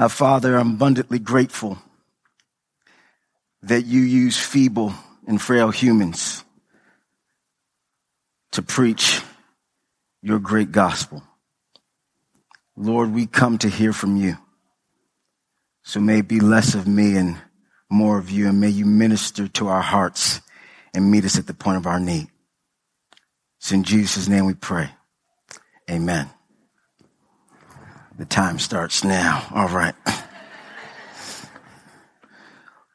Uh, Father, I'm abundantly grateful that you use feeble and frail humans to preach your great gospel. Lord, we come to hear from you. So may it be less of me and more of you, and may you minister to our hearts and meet us at the point of our need. It's in Jesus' name we pray. Amen. The time starts now. All right.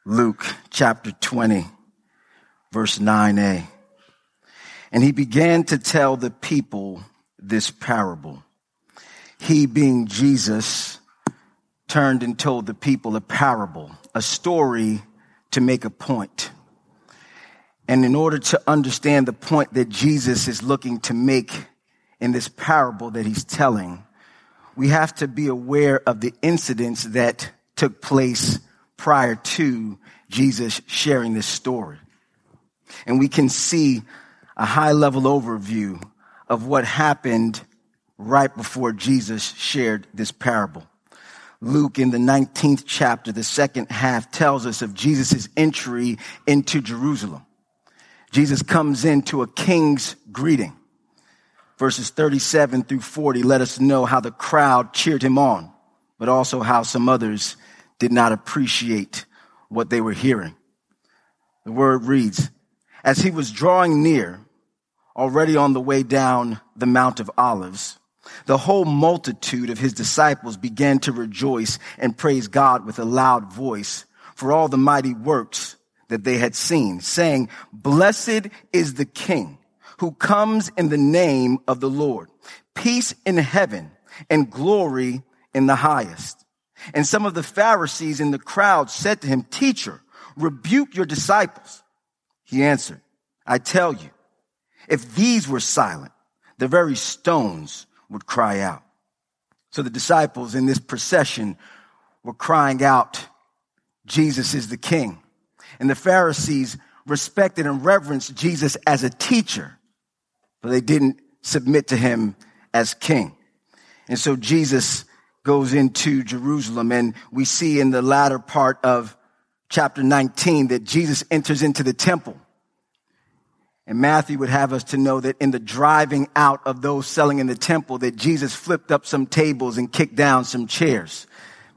Luke chapter 20, verse 9a. And he began to tell the people this parable. He, being Jesus, turned and told the people a parable, a story to make a point. And in order to understand the point that Jesus is looking to make in this parable that he's telling, we have to be aware of the incidents that took place prior to Jesus sharing this story. And we can see a high level overview of what happened right before Jesus shared this parable. Luke in the 19th chapter, the second half tells us of Jesus' entry into Jerusalem. Jesus comes into a king's greeting. Verses 37 through 40 let us know how the crowd cheered him on, but also how some others did not appreciate what they were hearing. The word reads, as he was drawing near, already on the way down the Mount of Olives, the whole multitude of his disciples began to rejoice and praise God with a loud voice for all the mighty works that they had seen, saying, Blessed is the King who comes in the name of the Lord. Peace in heaven and glory in the highest. And some of the Pharisees in the crowd said to him, Teacher, rebuke your disciples. He answered, I tell you, if these were silent, the very stones would cry out. So the disciples in this procession were crying out, Jesus is the king. And the Pharisees respected and reverenced Jesus as a teacher, but they didn't submit to him as king. And so Jesus goes into Jerusalem and we see in the latter part of chapter 19 that Jesus enters into the temple. And Matthew would have us to know that in the driving out of those selling in the temple, that Jesus flipped up some tables and kicked down some chairs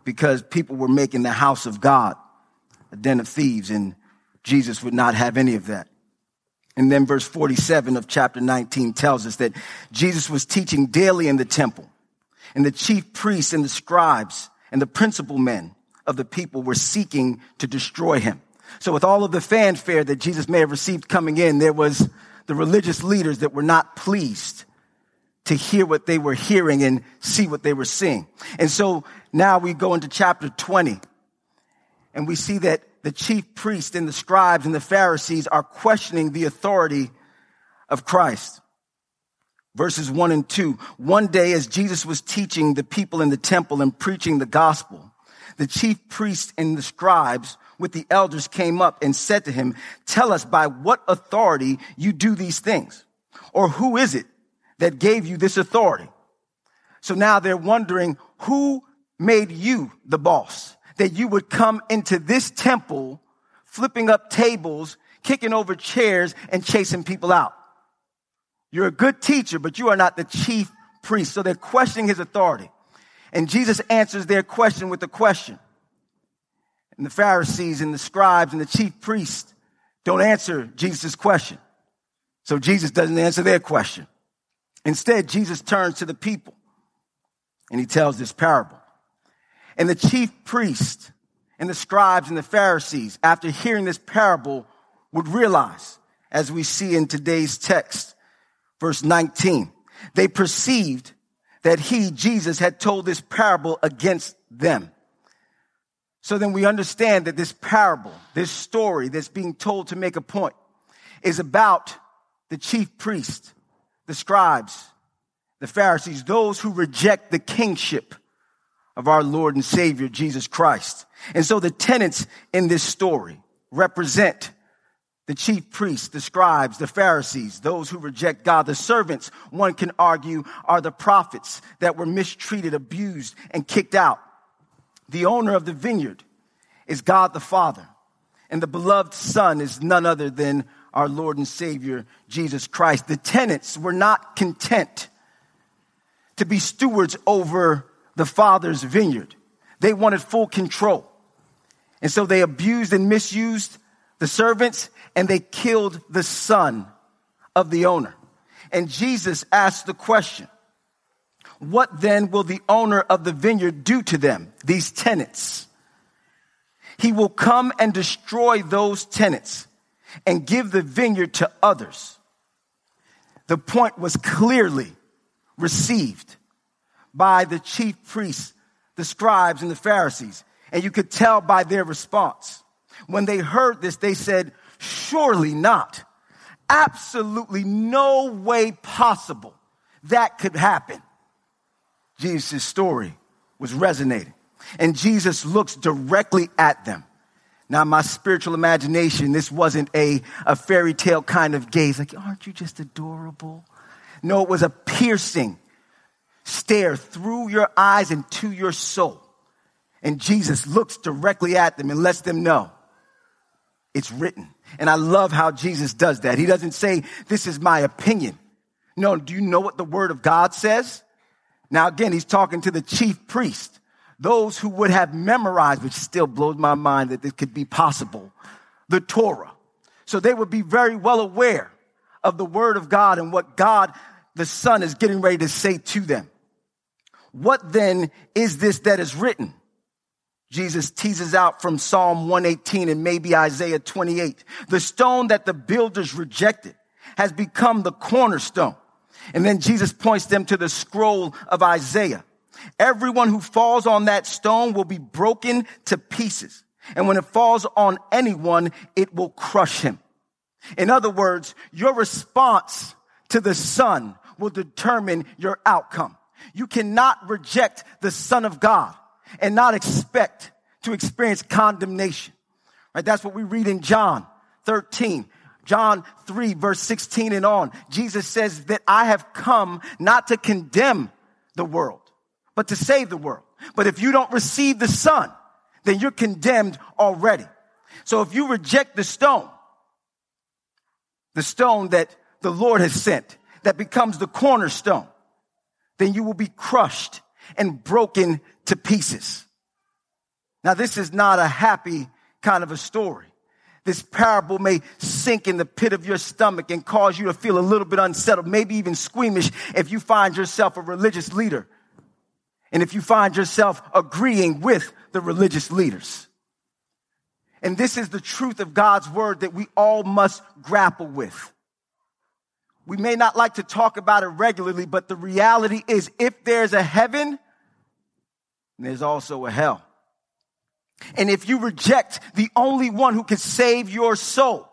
because people were making the house of God a den of thieves and Jesus would not have any of that. And then verse 47 of chapter 19 tells us that Jesus was teaching daily in the temple and the chief priests and the scribes and the principal men of the people were seeking to destroy him. So with all of the fanfare that Jesus may have received coming in, there was the religious leaders that were not pleased to hear what they were hearing and see what they were seeing. And so now we go into chapter 20 and we see that the chief priests and the scribes and the Pharisees are questioning the authority of Christ. Verses one and two. One day as Jesus was teaching the people in the temple and preaching the gospel, the chief priests and the scribes with the elders came up and said to him, tell us by what authority you do these things. Or who is it that gave you this authority? So now they're wondering who made you the boss that you would come into this temple flipping up tables, kicking over chairs and chasing people out. You're a good teacher, but you are not the chief priest. So they're questioning his authority. And Jesus answers their question with a question. And the Pharisees and the scribes and the chief priests don't answer Jesus' question. So Jesus doesn't answer their question. Instead, Jesus turns to the people and he tells this parable. And the chief priests and the scribes and the Pharisees, after hearing this parable, would realize, as we see in today's text, verse 19, they perceived that he, Jesus, had told this parable against them. So then we understand that this parable, this story that's being told to make a point, is about the chief priest, the scribes, the Pharisees, those who reject the kingship of our Lord and Savior, Jesus Christ. And so the tenants in this story represent the chief priests, the scribes, the Pharisees, those who reject God. The servants, one can argue, are the prophets that were mistreated, abused, and kicked out. the owner of the vineyard, is God the Father. And the beloved Son is none other than our Lord and Savior, Jesus Christ. The tenants were not content to be stewards over the Father's vineyard. They wanted full control. And so they abused and misused the servants and they killed the son of the owner. And Jesus asked the question, what then will the owner of the vineyard do to them, these tenants? He will come and destroy those tenants and give the vineyard to others. The point was clearly received by the chief priests, the scribes, and the Pharisees. And you could tell by their response. When they heard this, they said, Surely not. Absolutely no way possible that could happen. Jesus' story was resonating. And Jesus looks directly at them. Now, my spiritual imagination, this wasn't a, a fairy tale kind of gaze, like, aren't you just adorable? No, it was a piercing stare through your eyes into your soul. And Jesus looks directly at them and lets them know it's written. And I love how Jesus does that. He doesn't say, This is my opinion. No, do you know what the word of God says? Now, again, he's talking to the chief priest, those who would have memorized, which still blows my mind that this could be possible, the Torah. So they would be very well aware of the word of God and what God, the Son, is getting ready to say to them. What then is this that is written? Jesus teases out from Psalm 118 and maybe Isaiah 28. The stone that the builders rejected has become the cornerstone. And then Jesus points them to the scroll of Isaiah. Everyone who falls on that stone will be broken to pieces. And when it falls on anyone, it will crush him. In other words, your response to the son will determine your outcome. You cannot reject the son of God and not expect to experience condemnation. Right? That's what we read in John 13. John 3 verse 16 and on. Jesus says that I have come not to condemn the world, but to save the world. But if you don't receive the son, then you're condemned already. So if you reject the stone, the stone that the Lord has sent, that becomes the cornerstone, then you will be crushed and broken to pieces. Now, this is not a happy kind of a story. This parable may sink in the pit of your stomach and cause you to feel a little bit unsettled, maybe even squeamish if you find yourself a religious leader and if you find yourself agreeing with the religious leaders. And this is the truth of God's word that we all must grapple with. We may not like to talk about it regularly, but the reality is if there's a heaven, there's also a hell. And if you reject the only one who can save your soul,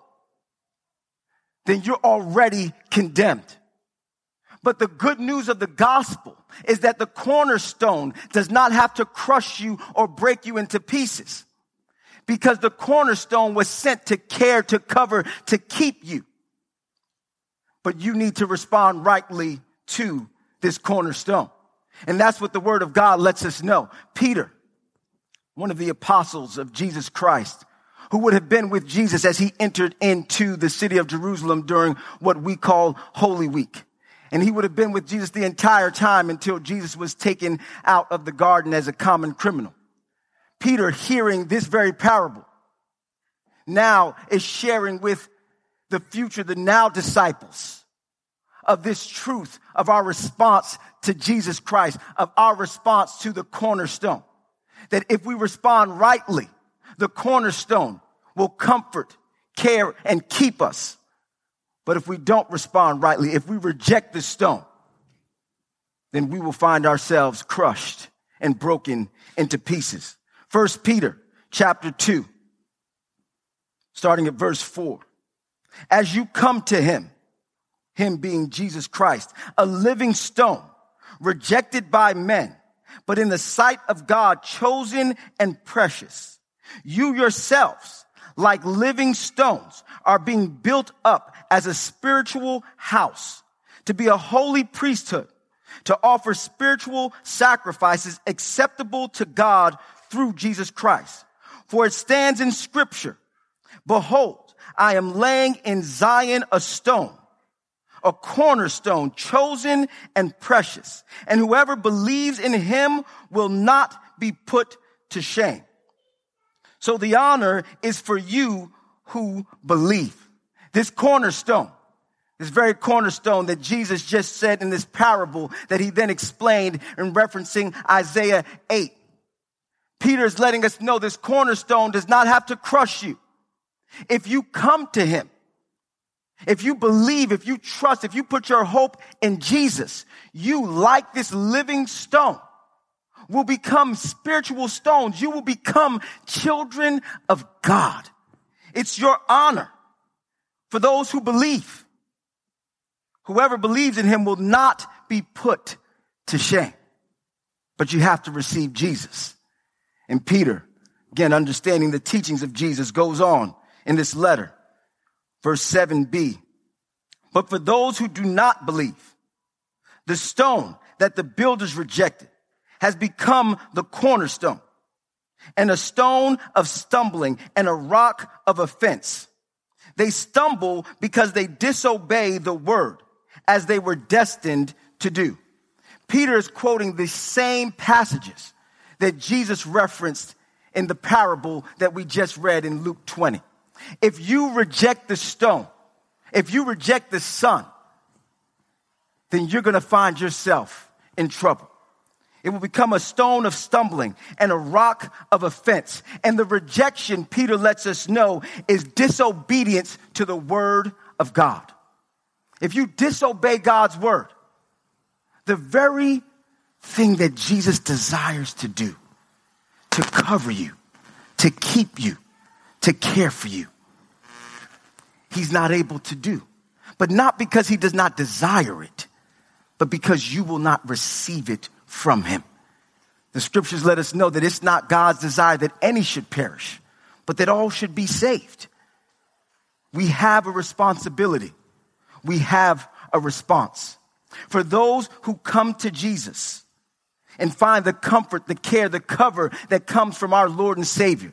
then you're already condemned. But the good news of the gospel is that the cornerstone does not have to crush you or break you into pieces because the cornerstone was sent to care, to cover, to keep you. But you need to respond rightly to this cornerstone. And that's what the word of God lets us know. Peter, one of the apostles of Jesus Christ, who would have been with Jesus as he entered into the city of Jerusalem during what we call Holy Week. And he would have been with Jesus the entire time until Jesus was taken out of the garden as a common criminal. Peter, hearing this very parable, now is sharing with the future, the now disciples of this truth of our response to Jesus Christ, of our response to the cornerstone. That if we respond rightly, the cornerstone will comfort, care, and keep us. But if we don't respond rightly, if we reject the stone, then we will find ourselves crushed and broken into pieces. First Peter chapter 2, starting at verse 4. As you come to him, him being Jesus Christ, a living stone, rejected by men, but in the sight of God, chosen and precious. You yourselves, like living stones, are being built up as a spiritual house to be a holy priesthood, to offer spiritual sacrifices acceptable to God through Jesus Christ. For it stands in scripture, behold, I am laying in Zion a stone, a cornerstone chosen and precious. And whoever believes in him will not be put to shame. So the honor is for you who believe. This cornerstone, this very cornerstone that Jesus just said in this parable that he then explained in referencing Isaiah 8. Peter is letting us know this cornerstone does not have to crush you. If you come to him, if you believe, if you trust, if you put your hope in Jesus, you, like this living stone, will become spiritual stones. You will become children of God. It's your honor for those who believe. Whoever believes in him will not be put to shame. But you have to receive Jesus. And Peter, again, understanding the teachings of Jesus, goes on in this letter. Verse 7b. But for those who do not believe, the stone that the builders rejected has become the cornerstone and a stone of stumbling and a rock of offense. They stumble because they disobey the word as they were destined to do. Peter is quoting the same passages that Jesus referenced in the parable that we just read in Luke 20. If you reject the stone, if you reject the son, then you're going to find yourself in trouble. It will become a stone of stumbling and a rock of offense. And the rejection, Peter lets us know, is disobedience to the word of God. If you disobey God's word, the very thing that Jesus desires to do, to cover you, to keep you, to care for you, he's not able to do. But not because he does not desire it, but because you will not receive it from him. The scriptures let us know that it's not God's desire that any should perish, but that all should be saved. We have a responsibility. We have a response. For those who come to Jesus and find the comfort, the care, the cover that comes from our Lord and Savior.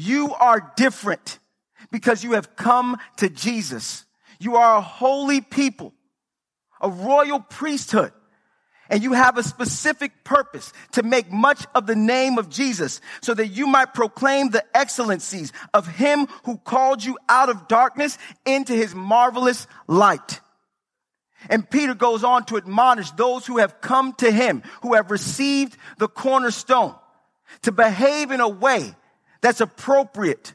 You are different because you have come to Jesus. You are a holy people, a royal priesthood, and you have a specific purpose to make much of the name of Jesus so that you might proclaim the excellencies of him who called you out of darkness into his marvelous light. And Peter goes on to admonish those who have come to him, who have received the cornerstone, to behave in a way that's appropriate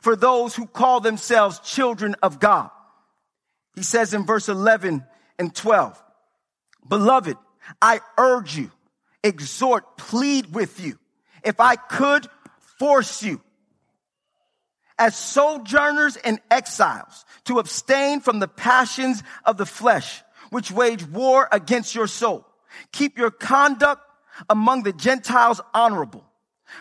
for those who call themselves children of God. He says in verse 11 and 12, Beloved, I urge you, exhort, plead with you, if I could force you, as sojourners and exiles, to abstain from the passions of the flesh, which wage war against your soul. Keep your conduct among the Gentiles honorable,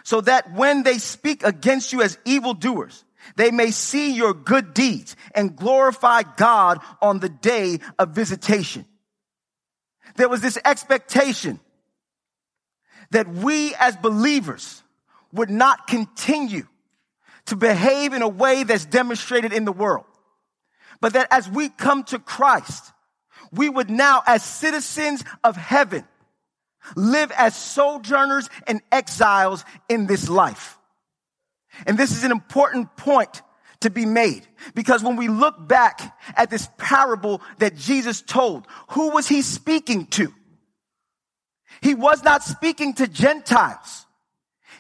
so that when they speak against you as evildoers, they may see your good deeds and glorify God on the day of visitation. There was this expectation that we as believers would not continue to behave in a way that's demonstrated in the world, but that as we come to Christ, we would now, as citizens of heaven, live as sojourners and exiles in this life. And this is an important point to be made because when we look back at this parable that Jesus told, who was he speaking to? He was not speaking to Gentiles.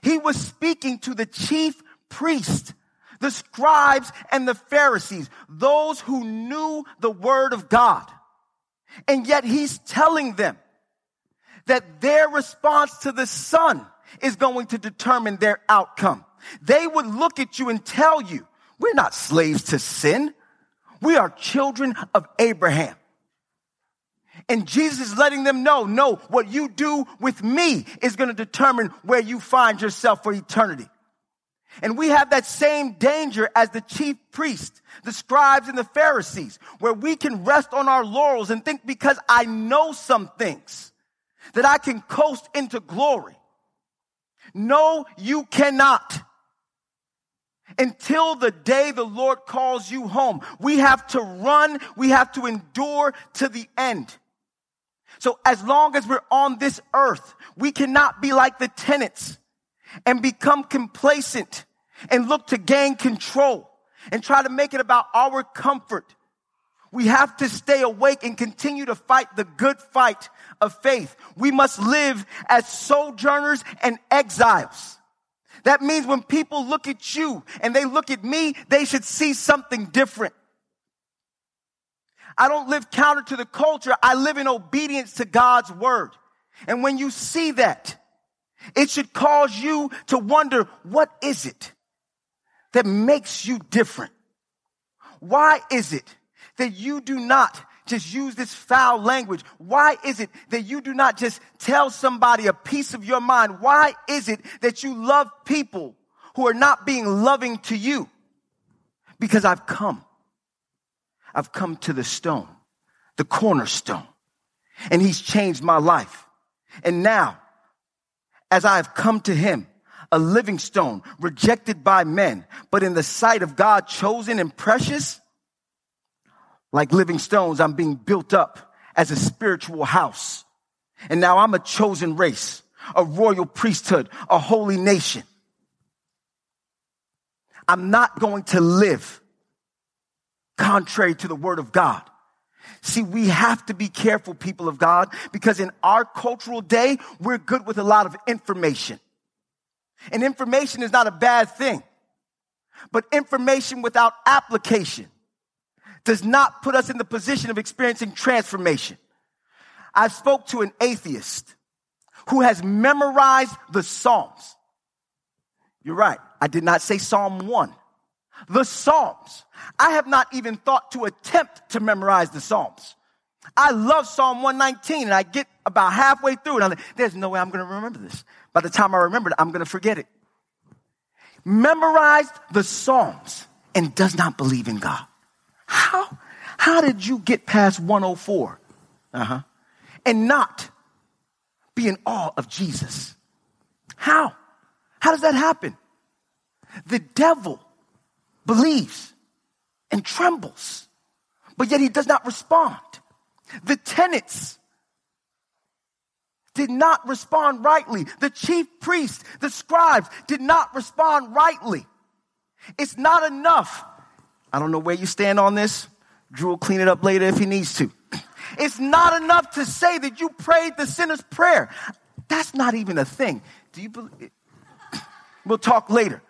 He was speaking to the chief priest, the scribes and the Pharisees, those who knew the word of God. And yet he's telling them that their response to the son is going to determine their outcome. They would look at you and tell you, we're not slaves to sin. We are children of Abraham. And Jesus is letting them know, no, what you do with me is going to determine where you find yourself for eternity. And we have that same danger as the chief priest, the scribes and the Pharisees, where we can rest on our laurels and think because I know some things that I can coast into glory. No, you cannot. Until the day the Lord calls you home, we have to run, we have to endure to the end. So as long as we're on this earth, we cannot be like the tenants and become complacent and look to gain control and try to make it about our comfort. We have to stay awake and continue to fight the good fight of faith. We must live as sojourners and exiles. That means when people look at you and they look at me, they should see something different. I don't live counter to the culture. I live in obedience to God's word. And when you see that, it should cause you to wonder, what is it that makes you different? Why is it that you do not just use this foul language? Why is it that you do not just tell somebody a piece of your mind? Why is it that you love people who are not being loving to you? Because I've come. I've come to the stone, the cornerstone, and he's changed my life. And now, as I have come to him, a living stone, rejected by men, but in the sight of God, chosen and precious, like living stones, I'm being built up as a spiritual house. And now I'm a chosen race, a royal priesthood, a holy nation. I'm not going to live contrary to the word of God. See, we have to be careful, people of God, because in our cultural day, we're good with a lot of information. And information is not a bad thing. But information without application does not put us in the position of experiencing transformation. I spoke to an atheist who has memorized the Psalms. You're right. I did not say Psalm 1. The Psalms. I have not even thought to attempt to memorize the Psalms. I love Psalm 119 and I get about halfway through and I'm like, there's no way I'm going to remember this. By the time I remember it, I'm going to forget it. Memorized the Psalms and does not believe in God. How, how did you get past 104? Uh-huh. And not be in awe of Jesus? How? How does that happen? The devil believes and trembles, but yet he does not respond. The tenants did not respond rightly. The chief priests, the scribes did not respond rightly. It's not enough I don't know where you stand on this. Drew will clean it up later if he needs to. It's not enough to say that you prayed the sinner's prayer. That's not even a thing. Do you believe? We'll talk later.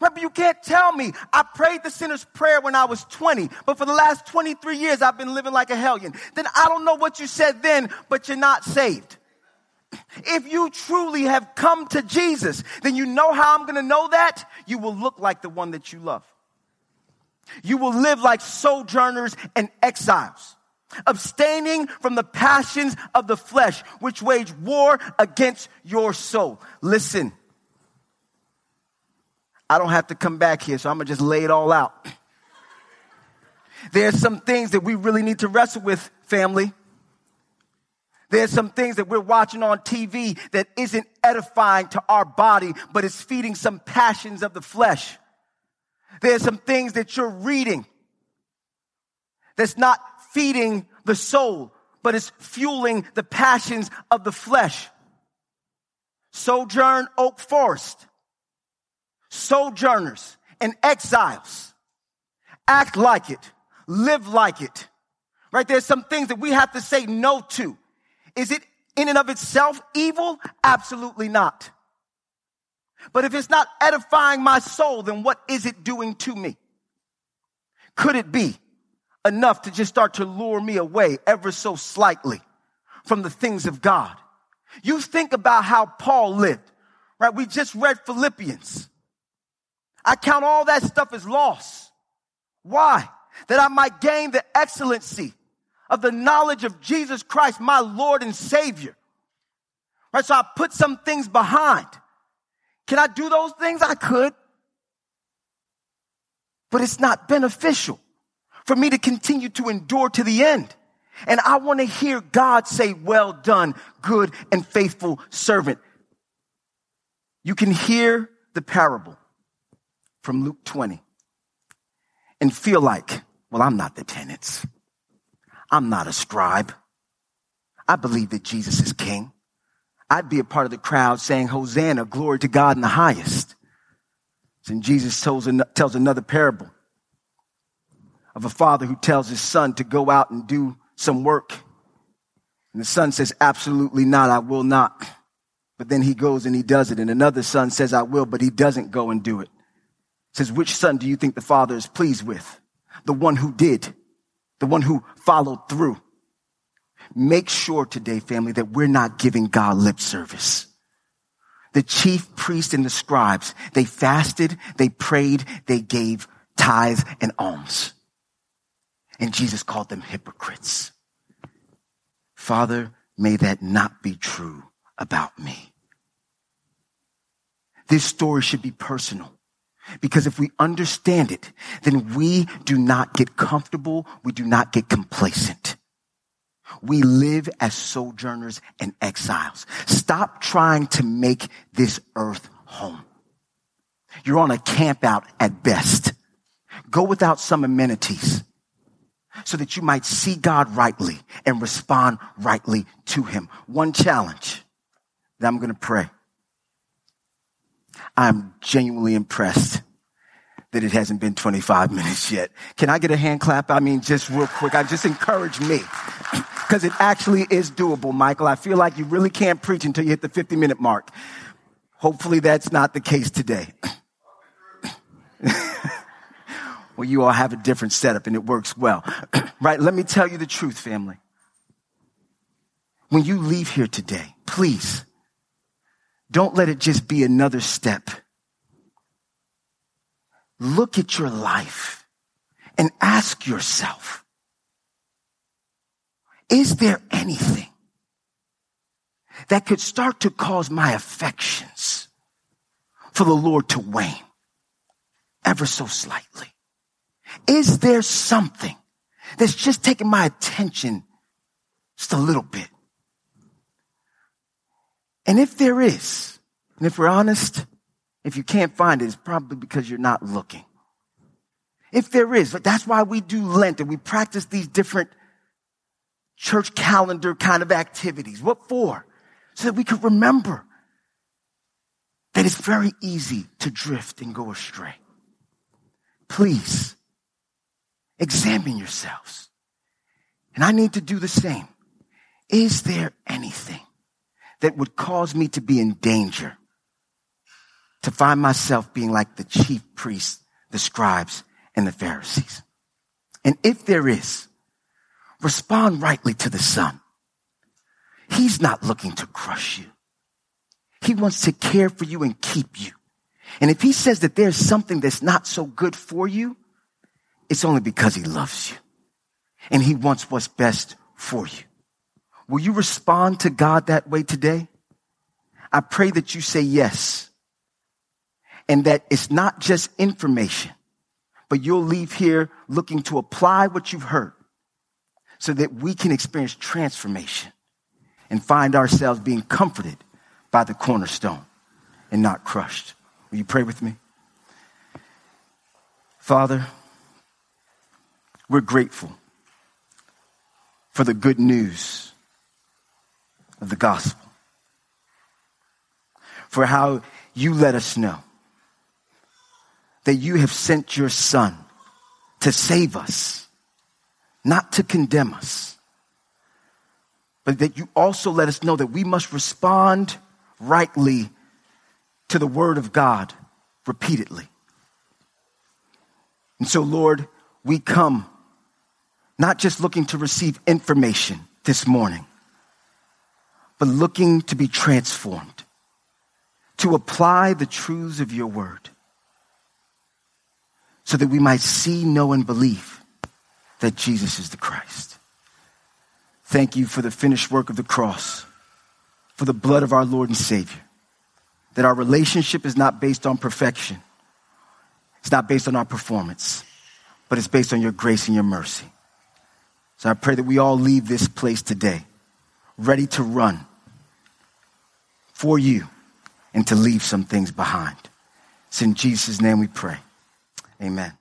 Remember, you can't tell me I prayed the sinner's prayer when I was 20, but for the last 23 years I've been living like a hellion. Then I don't know what you said then, but you're not saved. If you truly have come to Jesus, then you know how I'm going to know that? You will look like the one that you love. You will live like sojourners and exiles, abstaining from the passions of the flesh, which wage war against your soul. Listen, I don't have to come back here, so I'm gonna just lay it all out. There's some things that we really need to wrestle with, family. There's some things that we're watching on TV that isn't edifying to our body, but is feeding some passions of the flesh. There's some things that you're reading that's not feeding the soul, but it's fueling the passions of the flesh. Sojourn Oak Forest. Sojourners and exiles. Act like it. Live like it. Right? There's some things that we have to say no to. Is it in and of itself evil? Absolutely not. But if it's not edifying my soul, then what is it doing to me? Could it be enough to just start to lure me away ever so slightly from the things of God? You think about how Paul lived, right? We just read Philippians. I count all that stuff as loss. Why? That I might gain the excellency of the knowledge of Jesus Christ, my Lord and Savior. Right? So I put some things behind. Can I do those things? I could. But it's not beneficial for me to continue to endure to the end. And I want to hear God say, well done, good and faithful servant. You can hear the parable from Luke 20 and feel like, well, I'm not the tenants. I'm not a scribe. I believe that Jesus is king. I'd be a part of the crowd saying, Hosanna, glory to God in the highest. And Jesus tells, tells another parable of a father who tells his son to go out and do some work. And the son says, absolutely not. I will not. But then he goes and he does it. And another son says, I will, but he doesn't go and do it. Says, which son do you think the father is pleased with? The one who did, the one who followed through. Make sure today, family, that we're not giving God lip service. The chief priest and the scribes, they fasted, they prayed, they gave tithes and alms. And Jesus called them hypocrites. Father, may that not be true about me. This story should be personal. Because if we understand it, then we do not get comfortable. We do not get complacent. We live as sojourners and exiles. Stop trying to make this earth home. You're on a camp out at best. Go without some amenities so that you might see God rightly and respond rightly to him. One challenge that I'm going to pray. I'm genuinely impressed that it hasn't been 25 minutes yet. Can I get a hand clap? I mean, just real quick. I just encourage me because it actually is doable, Michael. I feel like you really can't preach until you hit the 50 minute mark. Hopefully that's not the case today. well, you all have a different setup and it works well. right? Let me tell you the truth, family. When you leave here today, please don't let it just be another step. Look at your life and ask yourself, is there anything that could start to cause my affections for the Lord to wane ever so slightly? Is there something that's just taking my attention just a little bit? And if there is, and if we're honest, if you can't find it, it's probably because you're not looking. If there is, but that's why we do Lent and we practice these different church calendar kind of activities. What for? So that we could remember that it's very easy to drift and go astray. Please examine yourselves. And I need to do the same. Is there anything that would cause me to be in danger to find myself being like the chief priests, the scribes, and the Pharisees. And if there is, respond rightly to the Son. He's not looking to crush you. He wants to care for you and keep you. And if he says that there's something that's not so good for you, it's only because he loves you. And he wants what's best for you. Will you respond to God that way today? I pray that you say yes and that it's not just information, but you'll leave here looking to apply what you've heard so that we can experience transformation and find ourselves being comforted by the cornerstone and not crushed. Will you pray with me? Father, we're grateful for the good news of the gospel, for how you let us know that you have sent your son to save us, not to condemn us, but that you also let us know that we must respond rightly to the word of God repeatedly. And so, Lord, we come not just looking to receive information this morning, but looking to be transformed, to apply the truths of your word, so that we might see, know, and believe that Jesus is the Christ. Thank you for the finished work of the cross, for the blood of our Lord and Savior, that our relationship is not based on perfection, it's not based on our performance, but it's based on your grace and your mercy. So I pray that we all leave this place today ready to run for you and to leave some things behind. It's in Jesus' name we pray. Amen.